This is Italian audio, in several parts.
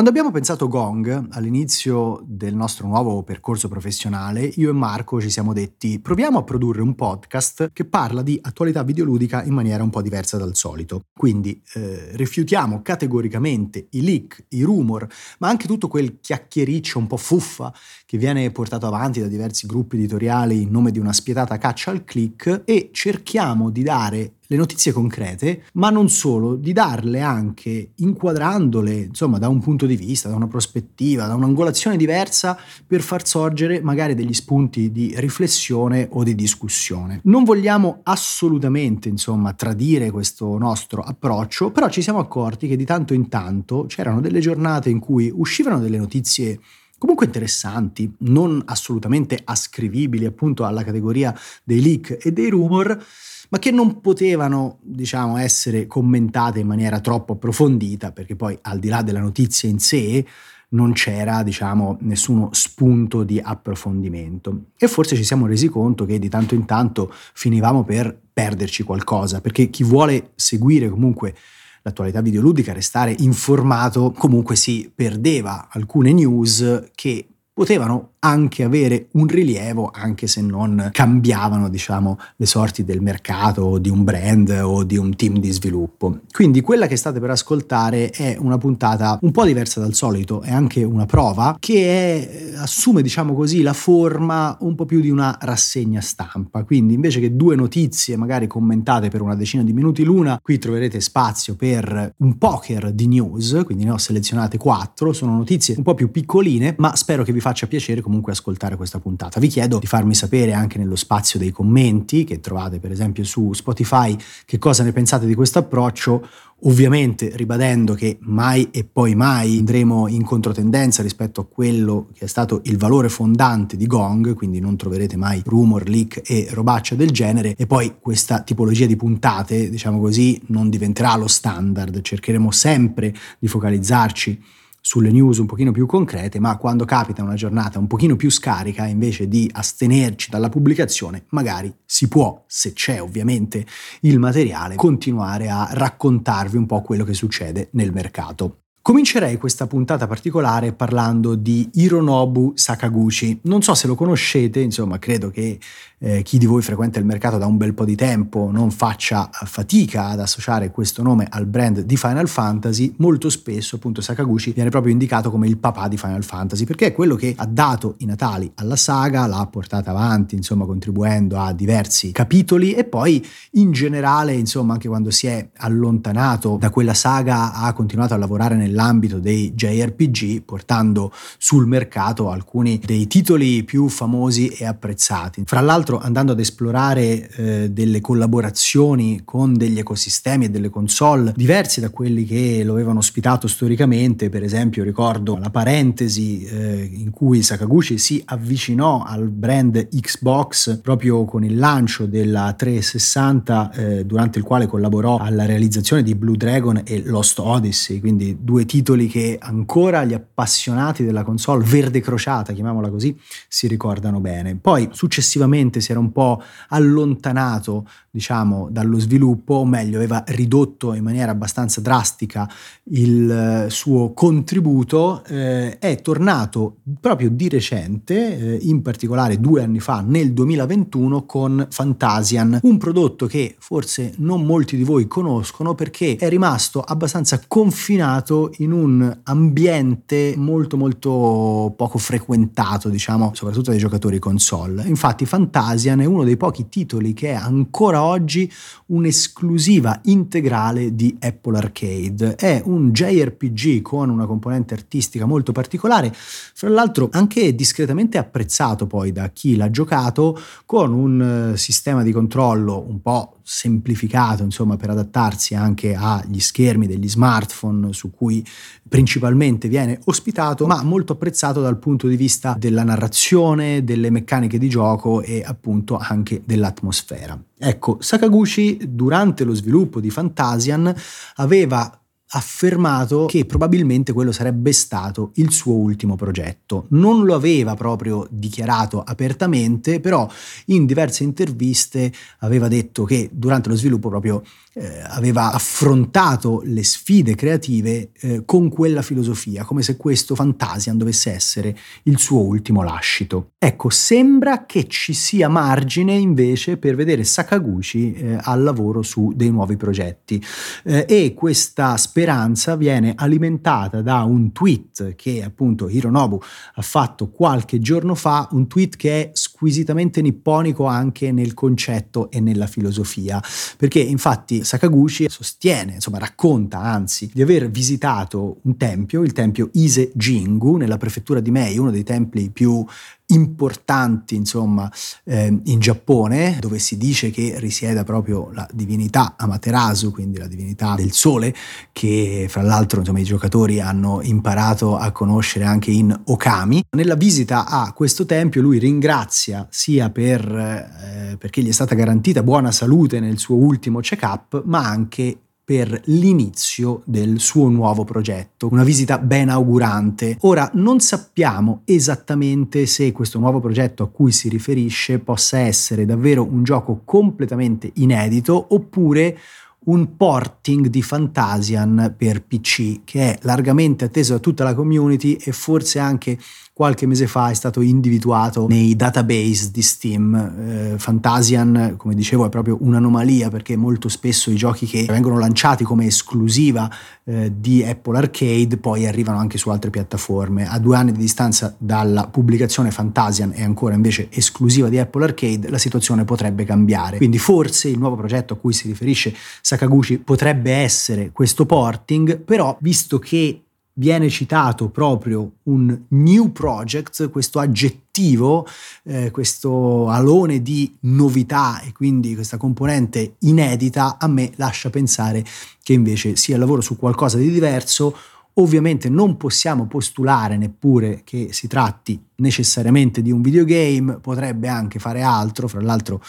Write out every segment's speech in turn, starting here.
Quando abbiamo pensato Gong all'inizio del nostro nuovo percorso professionale, io e Marco ci siamo detti proviamo a produrre un podcast che parla di attualità videoludica in maniera un po' diversa dal solito. Quindi eh, rifiutiamo categoricamente i leak, i rumor, ma anche tutto quel chiacchiericcio un po' fuffa che viene portato avanti da diversi gruppi editoriali in nome di una spietata caccia al click e cerchiamo di dare le notizie concrete, ma non solo, di darle anche inquadrandole, insomma, da un punto di vista, da una prospettiva, da un'angolazione diversa per far sorgere magari degli spunti di riflessione o di discussione. Non vogliamo assolutamente, insomma, tradire questo nostro approccio, però ci siamo accorti che di tanto in tanto c'erano delle giornate in cui uscivano delle notizie comunque interessanti, non assolutamente ascrivibili appunto alla categoria dei leak e dei rumor, ma che non potevano, diciamo, essere commentate in maniera troppo approfondita, perché poi al di là della notizia in sé non c'era, diciamo, nessuno spunto di approfondimento. E forse ci siamo resi conto che di tanto in tanto finivamo per perderci qualcosa, perché chi vuole seguire comunque l'attualità videoludica, restare informato, comunque si perdeva alcune news che potevano anche avere un rilievo anche se non cambiavano diciamo le sorti del mercato o di un brand o di un team di sviluppo. Quindi quella che state per ascoltare è una puntata un po' diversa dal solito è anche una prova che è, assume diciamo così la forma un po' più di una rassegna stampa. Quindi invece che due notizie magari commentate per una decina di minuti l'una qui troverete spazio per un poker di news quindi ne ho selezionate quattro sono notizie un po' più piccoline ma spero che vi faccia piacere comunque ascoltare questa puntata. Vi chiedo di farmi sapere anche nello spazio dei commenti che trovate per esempio su Spotify che cosa ne pensate di questo approccio. Ovviamente ribadendo che mai e poi mai andremo in controtendenza rispetto a quello che è stato il valore fondante di Gong, quindi non troverete mai rumor, leak e robaccia del genere. E poi questa tipologia di puntate, diciamo così, non diventerà lo standard, cercheremo sempre di focalizzarci sulle news un pochino più concrete, ma quando capita una giornata un pochino più scarica, invece di astenerci dalla pubblicazione, magari si può, se c'è ovviamente il materiale, continuare a raccontarvi un po' quello che succede nel mercato. Comincerei questa puntata particolare parlando di Hironobu Sakaguchi. Non so se lo conoscete, insomma, credo che eh, chi di voi frequenta il mercato da un bel po' di tempo non faccia fatica ad associare questo nome al brand di Final Fantasy. Molto spesso, appunto, Sakaguchi viene proprio indicato come il papà di Final Fantasy, perché è quello che ha dato i natali alla saga, l'ha portata avanti, insomma, contribuendo a diversi capitoli e poi in generale, insomma, anche quando si è allontanato da quella saga ha continuato a lavorare nel nell'ambito dei JRPG, portando sul mercato alcuni dei titoli più famosi e apprezzati. Fra l'altro andando ad esplorare eh, delle collaborazioni con degli ecosistemi e delle console diversi da quelli che lo avevano ospitato storicamente, per esempio ricordo la parentesi eh, in cui Sakaguchi si avvicinò al brand Xbox proprio con il lancio della 360 eh, durante il quale collaborò alla realizzazione di Blue Dragon e Lost Odyssey, quindi due due titoli che ancora gli appassionati della console verde crociata, chiamiamola così, si ricordano bene. Poi successivamente si era un po' allontanato, diciamo, dallo sviluppo, o meglio, aveva ridotto in maniera abbastanza drastica il eh, suo contributo, eh, è tornato proprio di recente, eh, in particolare due anni fa, nel 2021, con Fantasian, un prodotto che forse non molti di voi conoscono perché è rimasto abbastanza confinato in un ambiente molto molto poco frequentato, diciamo, soprattutto dai giocatori console. Infatti Fantasian è uno dei pochi titoli che è ancora oggi un'esclusiva integrale di Apple Arcade. È un JRPG con una componente artistica molto particolare, fra l'altro anche discretamente apprezzato poi da chi l'ha giocato con un eh, sistema di controllo un po' semplificato insomma per adattarsi anche agli schermi degli smartphone su cui principalmente viene ospitato ma molto apprezzato dal punto di vista della narrazione, delle meccaniche di gioco e appunto anche dell'atmosfera. Ecco, Sakaguchi durante lo sviluppo di Fantasian aveva affermato che probabilmente quello sarebbe stato il suo ultimo progetto. Non lo aveva proprio dichiarato apertamente, però in diverse interviste aveva detto che durante lo sviluppo proprio eh, aveva affrontato le sfide creative eh, con quella filosofia, come se questo Fantasian dovesse essere il suo ultimo lascito. Ecco, sembra che ci sia margine invece per vedere Sakaguchi eh, al lavoro su dei nuovi progetti. Eh, e questa speranza viene alimentata da un tweet che appunto Hironobu ha fatto qualche giorno fa, un tweet che è squisitamente nipponico anche nel concetto e nella filosofia, perché infatti Sakaguchi sostiene, insomma racconta anzi, di aver visitato un tempio, il tempio Ise Jingu, nella prefettura di Mei, uno dei templi più importanti insomma eh, in Giappone dove si dice che risieda proprio la divinità Amaterasu quindi la divinità del sole che fra l'altro insomma i giocatori hanno imparato a conoscere anche in Okami. Nella visita a questo tempio lui ringrazia sia per, eh, perché gli è stata garantita buona salute nel suo ultimo check-up ma anche per l'inizio del suo nuovo progetto, una visita ben augurante. Ora non sappiamo esattamente se questo nuovo progetto a cui si riferisce possa essere davvero un gioco completamente inedito oppure un porting di Fantasian per PC che è largamente atteso da tutta la community e forse anche qualche mese fa è stato individuato nei database di Steam. Eh, Fantasian, come dicevo, è proprio un'anomalia perché molto spesso i giochi che vengono lanciati come esclusiva eh, di Apple Arcade poi arrivano anche su altre piattaforme. A due anni di distanza dalla pubblicazione Fantasian è ancora invece esclusiva di Apple Arcade, la situazione potrebbe cambiare. Quindi forse il nuovo progetto a cui si riferisce Sakaguchi potrebbe essere questo porting, però visto che viene citato proprio un new project, questo aggettivo, eh, questo alone di novità e quindi questa componente inedita, a me lascia pensare che invece sia il lavoro su qualcosa di diverso. Ovviamente non possiamo postulare neppure che si tratti necessariamente di un videogame, potrebbe anche fare altro, fra l'altro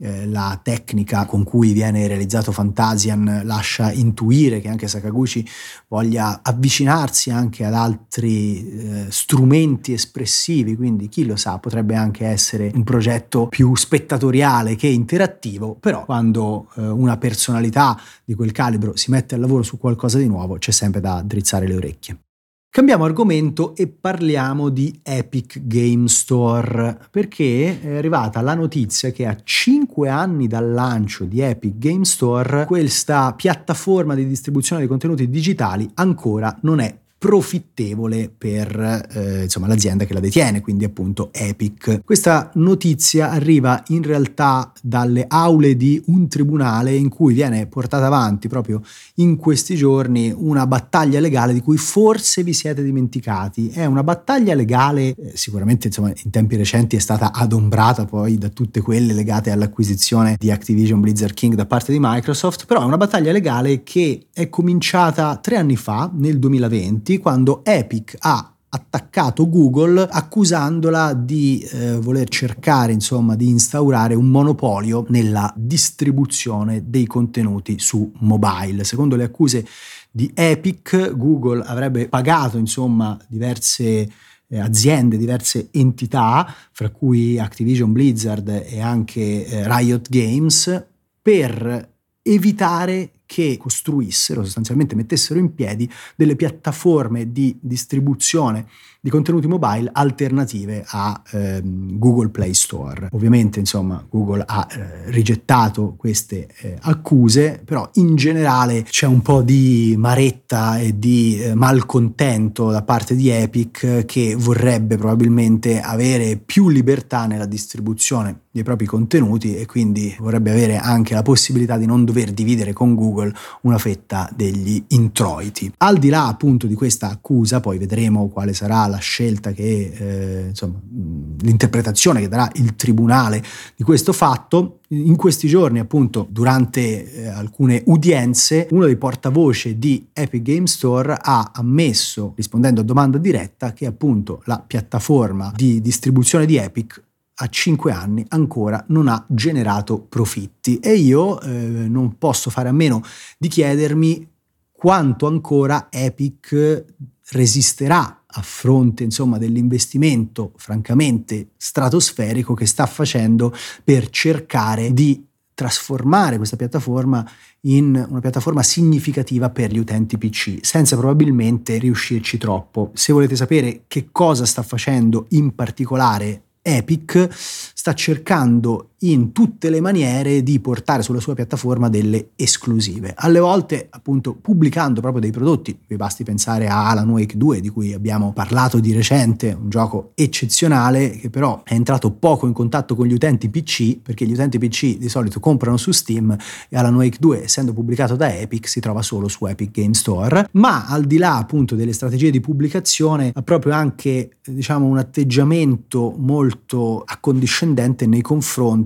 eh, la tecnica con cui viene realizzato Fantasian lascia intuire che anche Sakaguchi voglia avvicinarsi anche ad altri eh, strumenti espressivi, quindi chi lo sa, potrebbe anche essere un progetto più spettatoriale che interattivo, però quando eh, una personalità di quel calibro si mette al lavoro su qualcosa di nuovo c'è sempre da drizzare le orecchie. Cambiamo argomento e parliamo di Epic Game Store perché è arrivata la notizia che a 5 anni dal lancio di Epic Game Store questa piattaforma di distribuzione dei contenuti digitali ancora non è profittevole per eh, insomma, l'azienda che la detiene, quindi appunto Epic. Questa notizia arriva in realtà dalle aule di un tribunale in cui viene portata avanti proprio in questi giorni una battaglia legale di cui forse vi siete dimenticati. È una battaglia legale, eh, sicuramente insomma, in tempi recenti è stata adombrata poi da tutte quelle legate all'acquisizione di Activision Blizzard King da parte di Microsoft, però è una battaglia legale che è cominciata tre anni fa, nel 2020 2020 quando Epic ha attaccato Google accusandola di eh, voler cercare insomma di instaurare un monopolio nella distribuzione dei contenuti su mobile. Secondo le accuse di Epic, Google avrebbe pagato insomma diverse eh, aziende, diverse entità, fra cui Activision Blizzard e anche eh, Riot Games per evitare che costruissero, sostanzialmente mettessero in piedi delle piattaforme di distribuzione di contenuti mobile alternative a ehm, Google Play Store. Ovviamente, insomma, Google ha eh, rigettato queste eh, accuse, però in generale c'è un po' di maretta e di eh, malcontento da parte di Epic che vorrebbe probabilmente avere più libertà nella distribuzione dei propri contenuti e quindi vorrebbe avere anche la possibilità di non dover dividere con Google una fetta degli introiti. Al di là appunto di questa accusa, poi vedremo quale sarà la scelta che, eh, insomma, l'interpretazione che darà il tribunale di questo fatto. In questi giorni, appunto, durante eh, alcune udienze, uno dei portavoce di Epic Game Store ha ammesso, rispondendo a domanda diretta, che appunto la piattaforma di distribuzione di Epic a 5 anni ancora non ha generato profitti e io eh, non posso fare a meno di chiedermi quanto ancora Epic resisterà a fronte insomma dell'investimento francamente stratosferico che sta facendo per cercare di trasformare questa piattaforma in una piattaforma significativa per gli utenti PC, senza probabilmente riuscirci troppo. Se volete sapere che cosa sta facendo in particolare Epic, sta cercando in tutte le maniere di portare sulla sua piattaforma delle esclusive. Alle volte, appunto, pubblicando proprio dei prodotti, vi basti pensare a Alan Wake 2 di cui abbiamo parlato di recente, un gioco eccezionale che però è entrato poco in contatto con gli utenti PC, perché gli utenti PC di solito comprano su Steam e Alan Wake 2, essendo pubblicato da Epic, si trova solo su Epic Game Store, ma al di là appunto delle strategie di pubblicazione ha proprio anche diciamo un atteggiamento molto accondiscendente nei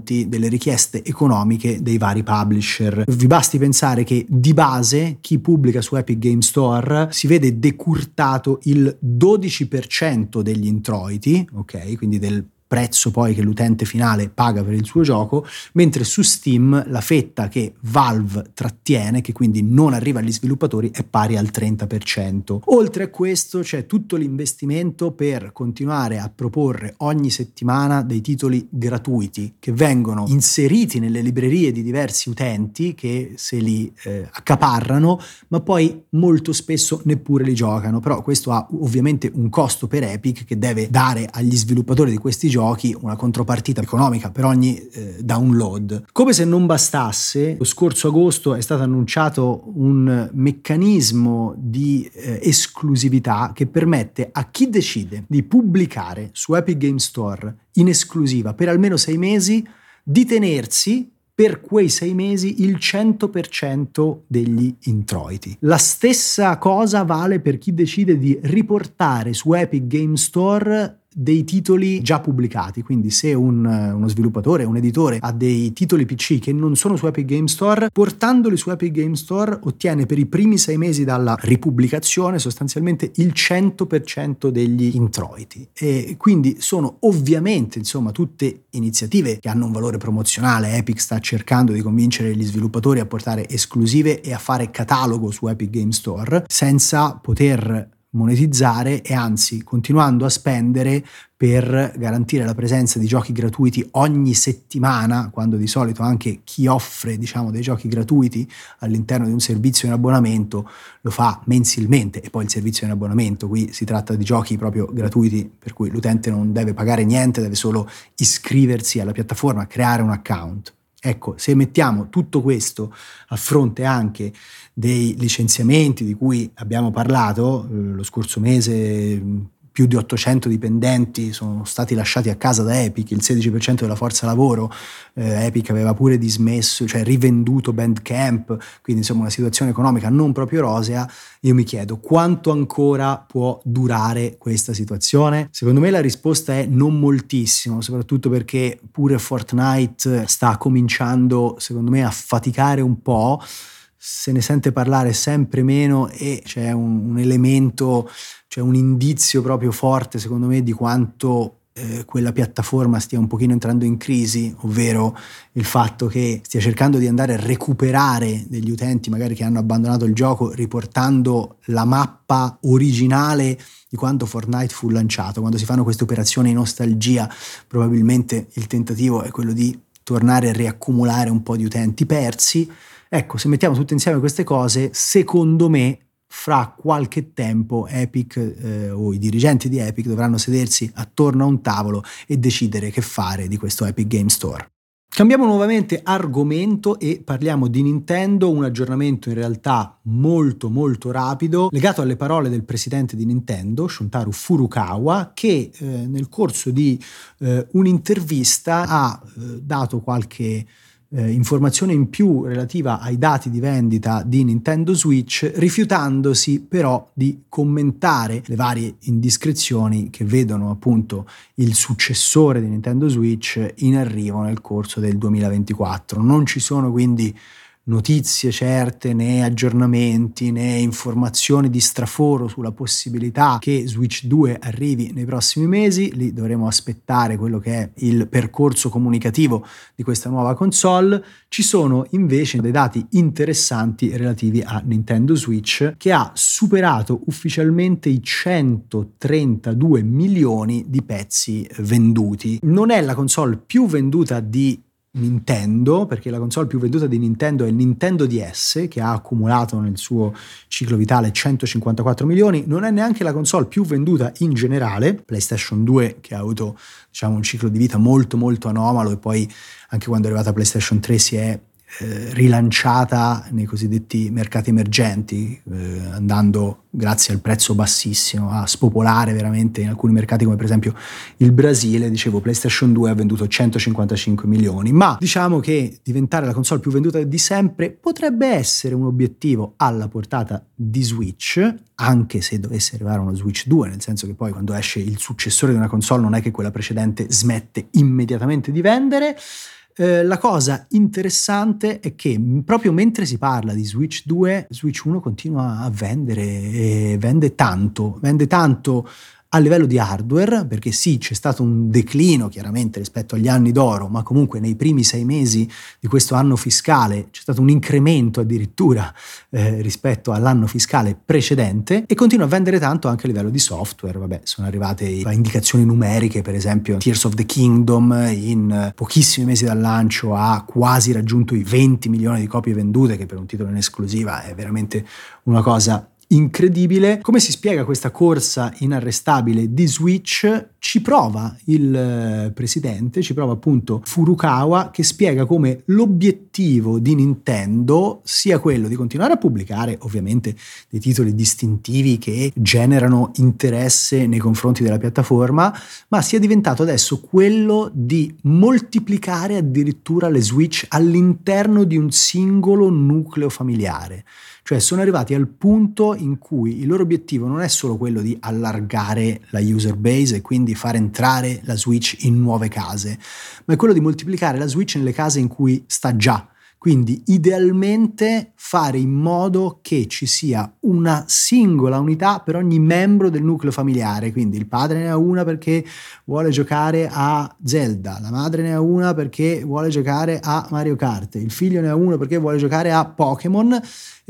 confronti delle richieste economiche dei vari publisher. Vi basti pensare che di base chi pubblica su Epic Game Store si vede decurtato il 12% degli introiti, ok? Quindi del prezzo poi che l'utente finale paga per il suo gioco, mentre su Steam la fetta che Valve trattiene, che quindi non arriva agli sviluppatori, è pari al 30%. Oltre a questo c'è tutto l'investimento per continuare a proporre ogni settimana dei titoli gratuiti che vengono inseriti nelle librerie di diversi utenti che se li eh, accaparrano, ma poi molto spesso neppure li giocano. Però questo ha ovviamente un costo per Epic che deve dare agli sviluppatori di questi giochi giochi una contropartita economica per ogni eh, download. Come se non bastasse, lo scorso agosto è stato annunciato un meccanismo di eh, esclusività che permette a chi decide di pubblicare su Epic Game Store in esclusiva per almeno sei mesi di tenersi per quei sei mesi il 100% degli introiti. La stessa cosa vale per chi decide di riportare su Epic Game Store dei titoli già pubblicati, quindi se un, uno sviluppatore, un editore ha dei titoli PC che non sono su Epic Game Store, portandoli su Epic Game Store ottiene per i primi sei mesi dalla ripubblicazione sostanzialmente il 100% degli introiti. E quindi sono ovviamente insomma tutte iniziative che hanno un valore promozionale, Epic sta cercando di convincere gli sviluppatori a portare esclusive e a fare catalogo su Epic Game Store senza poter monetizzare e anzi continuando a spendere per garantire la presenza di giochi gratuiti ogni settimana, quando di solito anche chi offre diciamo, dei giochi gratuiti all'interno di un servizio in abbonamento lo fa mensilmente e poi il servizio in abbonamento, qui si tratta di giochi proprio gratuiti per cui l'utente non deve pagare niente, deve solo iscriversi alla piattaforma, creare un account. Ecco, se mettiamo tutto questo a fronte anche dei licenziamenti di cui abbiamo parlato eh, lo scorso mese, più di 800 dipendenti sono stati lasciati a casa da Epic, il 16% della forza lavoro, eh, Epic aveva pure dismesso, cioè rivenduto Bandcamp, quindi insomma una situazione economica non proprio rosea, io mi chiedo quanto ancora può durare questa situazione? Secondo me la risposta è non moltissimo, soprattutto perché pure Fortnite sta cominciando secondo me a faticare un po' se ne sente parlare sempre meno e c'è un, un elemento, c'è un indizio proprio forte secondo me di quanto eh, quella piattaforma stia un pochino entrando in crisi, ovvero il fatto che stia cercando di andare a recuperare degli utenti magari che hanno abbandonato il gioco riportando la mappa originale di quando Fortnite fu lanciato. Quando si fanno queste operazioni in nostalgia, probabilmente il tentativo è quello di tornare a riaccumulare un po' di utenti persi Ecco, se mettiamo tutte insieme queste cose, secondo me fra qualche tempo Epic eh, o i dirigenti di Epic dovranno sedersi attorno a un tavolo e decidere che fare di questo Epic Game Store. Cambiamo nuovamente argomento e parliamo di Nintendo, un aggiornamento in realtà molto molto rapido legato alle parole del presidente di Nintendo, Shuntaro Furukawa, che eh, nel corso di eh, un'intervista ha eh, dato qualche eh, informazione in più relativa ai dati di vendita di Nintendo Switch, rifiutandosi però di commentare le varie indiscrezioni che vedono appunto il successore di Nintendo Switch in arrivo nel corso del 2024. Non ci sono quindi notizie certe né aggiornamenti né informazioni di straforo sulla possibilità che Switch 2 arrivi nei prossimi mesi, lì dovremo aspettare quello che è il percorso comunicativo di questa nuova console. Ci sono invece dei dati interessanti relativi a Nintendo Switch che ha superato ufficialmente i 132 milioni di pezzi venduti. Non è la console più venduta di Nintendo, perché la console più venduta di Nintendo è il Nintendo DS, che ha accumulato nel suo ciclo vitale 154 milioni, non è neanche la console più venduta in generale, PlayStation 2 che ha avuto diciamo, un ciclo di vita molto molto anomalo e poi anche quando è arrivata PlayStation 3 si è eh, rilanciata nei cosiddetti mercati emergenti, eh, andando grazie al prezzo bassissimo a spopolare veramente in alcuni mercati come per esempio il Brasile, dicevo PlayStation 2 ha venduto 155 milioni, ma diciamo che diventare la console più venduta di sempre potrebbe essere un obiettivo alla portata di Switch, anche se dovesse arrivare uno Switch 2, nel senso che poi quando esce il successore di una console non è che quella precedente smette immediatamente di vendere. Eh, la cosa interessante è che proprio mentre si parla di Switch 2, Switch 1 continua a vendere e vende tanto, vende tanto a livello di hardware, perché sì, c'è stato un declino chiaramente rispetto agli anni d'oro, ma comunque nei primi sei mesi di questo anno fiscale c'è stato un incremento addirittura eh, rispetto all'anno fiscale precedente e continua a vendere tanto anche a livello di software. Vabbè, sono arrivate indicazioni numeriche, per esempio Tears of the Kingdom in pochissimi mesi dal lancio ha quasi raggiunto i 20 milioni di copie vendute, che per un titolo in esclusiva è veramente una cosa incredibile. Come si spiega questa corsa inarrestabile di Switch? Ci prova il eh, presidente, ci prova appunto Furukawa, che spiega come l'obiettivo di Nintendo sia quello di continuare a pubblicare ovviamente dei titoli distintivi che generano interesse nei confronti della piattaforma, ma sia diventato adesso quello di moltiplicare addirittura le Switch all'interno di un singolo nucleo familiare. Cioè sono arrivati al punto in cui il loro obiettivo non è solo quello di allargare la user base e quindi far entrare la Switch in nuove case, ma è quello di moltiplicare la Switch nelle case in cui sta già. Quindi idealmente fare in modo che ci sia una singola unità per ogni membro del nucleo familiare. Quindi il padre ne ha una perché vuole giocare a Zelda, la madre ne ha una perché vuole giocare a Mario Kart, il figlio ne ha uno perché vuole giocare a Pokémon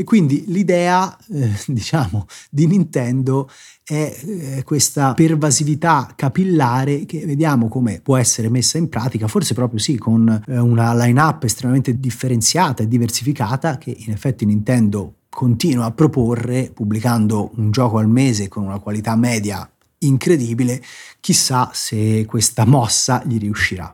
e quindi l'idea, eh, diciamo, di Nintendo è eh, questa pervasività capillare che vediamo come può essere messa in pratica, forse proprio sì, con eh, una line-up estremamente differenziata e diversificata che in effetti Nintendo continua a proporre pubblicando un gioco al mese con una qualità media incredibile, chissà se questa mossa gli riuscirà.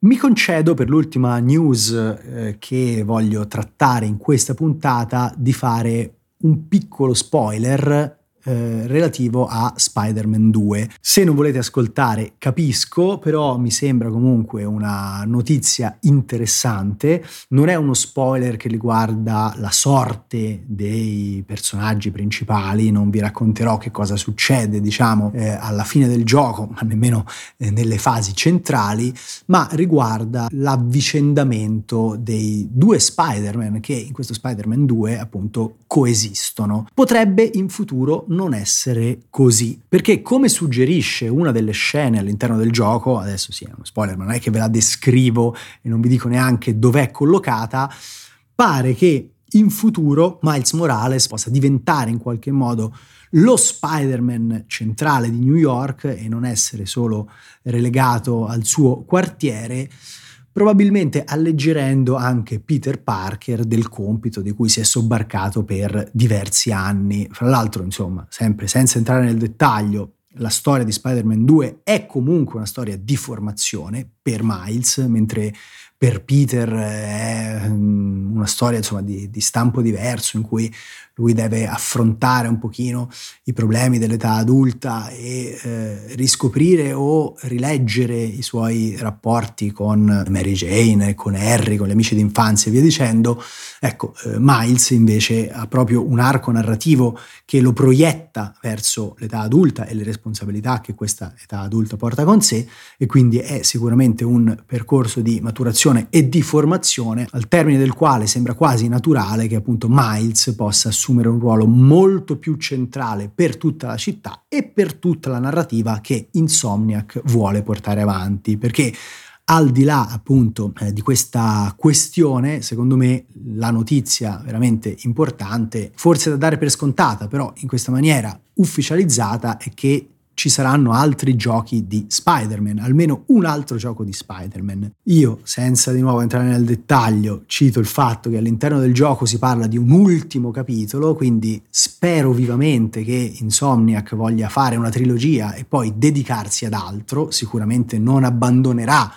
Mi concedo per l'ultima news eh, che voglio trattare in questa puntata di fare un piccolo spoiler eh, relativo a Spider-Man 2. Se non volete ascoltare capisco, però mi sembra comunque una notizia interessante. Non è uno spoiler che riguarda la sorte dei personaggi principali, non vi racconterò che cosa succede, diciamo, eh, alla fine del gioco, ma nemmeno eh, nelle fasi centrali, ma riguarda l'avvicendamento dei due Spider-Man che in questo Spider-Man 2 appunto coesistono. Potrebbe in futuro non essere così. Perché come suggerisce una delle scene all'interno del gioco, adesso sì, è uno spoiler, ma non è che ve la descrivo e non vi dico neanche dov'è collocata, pare che in futuro Miles Morales possa diventare in qualche modo lo Spider-Man centrale di New York e non essere solo relegato al suo quartiere probabilmente alleggerendo anche Peter Parker del compito di cui si è sobbarcato per diversi anni. Fra l'altro, insomma, sempre senza entrare nel dettaglio, la storia di Spider-Man 2 è comunque una storia di formazione per Miles, mentre per Peter è mm, una storia insomma, di, di, stampo diverso in cui lui deve affrontare un pochino i problemi dell'età adulta e eh, riscoprire o rileggere i suoi rapporti con Mary Jane, con Harry, con gli amici d'infanzia e via dicendo. Ecco, eh, Miles invece ha proprio un arco narrativo che lo proietta verso l'età adulta e le responsabilità che questa età adulta porta con sé e quindi è sicuramente sicuramente un percorso di maturazione e di formazione, al termine del quale sembra quasi naturale che appunto Miles possa assumere un ruolo molto più centrale per tutta la città e per tutta la narrativa che Insomniac vuole portare avanti, perché al di là appunto eh, di questa questione, secondo me la notizia veramente importante, forse da dare per scontata, però in questa maniera ufficializzata, è che ci saranno altri giochi di Spider-Man, almeno un altro gioco di Spider-Man. Io, senza di nuovo entrare nel dettaglio, cito il fatto che all'interno del gioco si parla di un ultimo capitolo, quindi spero vivamente che Insomniac voglia fare una trilogia e poi dedicarsi ad altro, sicuramente non abbandonerà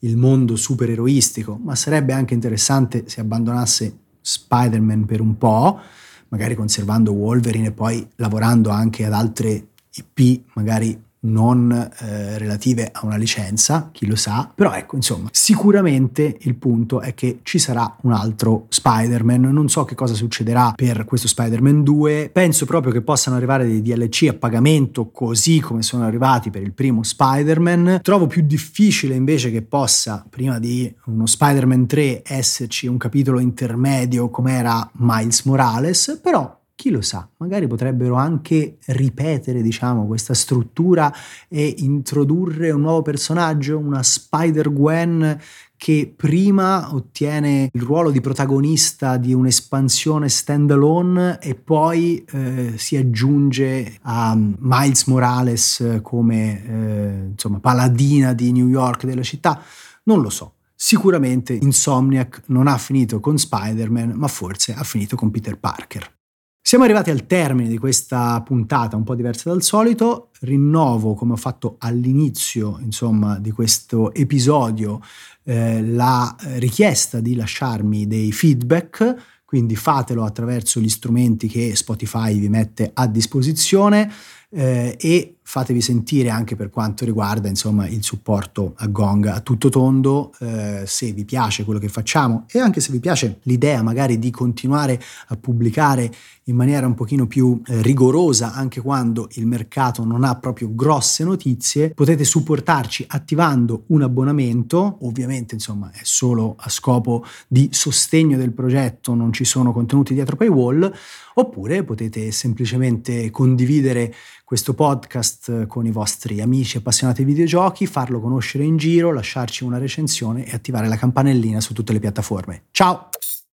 il mondo supereroistico, ma sarebbe anche interessante se abbandonasse Spider-Man per un po', magari conservando Wolverine e poi lavorando anche ad altre IP, magari non eh, relative a una licenza, chi lo sa, però ecco, insomma, sicuramente il punto è che ci sarà un altro Spider-Man, non so che cosa succederà per questo Spider-Man 2, penso proprio che possano arrivare dei DLC a pagamento così come sono arrivati per il primo Spider-Man, trovo più difficile invece che possa, prima di uno Spider-Man 3, esserci un capitolo intermedio come era Miles Morales, però chi lo sa, magari potrebbero anche ripetere, diciamo, questa struttura e introdurre un nuovo personaggio, una Spider-Gwen che prima ottiene il ruolo di protagonista di un'espansione standalone e poi eh, si aggiunge a Miles Morales come eh, insomma paladina di New York della città, non lo so. Sicuramente Insomniac non ha finito con Spider-Man, ma forse ha finito con Peter Parker. Siamo arrivati al termine di questa puntata un po' diversa dal solito. Rinnovo, come ho fatto all'inizio, insomma, di questo episodio, eh, la richiesta di lasciarmi dei feedback. Quindi fatelo attraverso gli strumenti che Spotify vi mette a disposizione eh, e fatevi sentire anche per quanto riguarda insomma, il supporto a Gong a tutto tondo, eh, se vi piace quello che facciamo e anche se vi piace l'idea magari di continuare a pubblicare in maniera un pochino più eh, rigorosa anche quando il mercato non ha proprio grosse notizie, potete supportarci attivando un abbonamento, ovviamente insomma è solo a scopo di sostegno del progetto, non ci sono contenuti dietro paywall, oppure potete semplicemente condividere questo podcast con i vostri amici appassionati di videogiochi, farlo conoscere in giro, lasciarci una recensione e attivare la campanellina su tutte le piattaforme. Ciao!